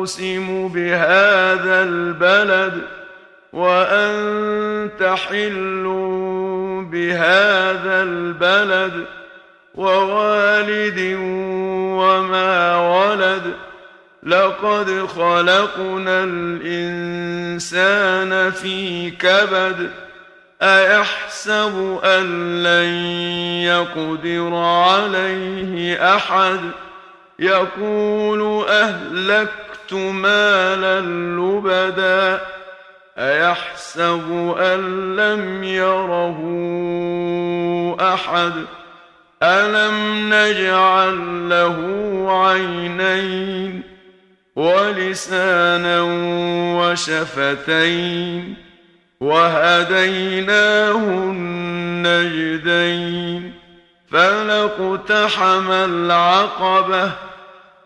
أقسم بهذا البلد وأنت حل بهذا البلد ووالد وما ولد لقد خلقنا الإنسان في كبد أيحسب أن لن يقدر عليه أحد يقول أهلكت مالا لبدا أيحسب أن لم يره أحد؟ ألم نجعل له عينين ولسانا وشفتين وهديناه النجدين فلاقتحم العقبة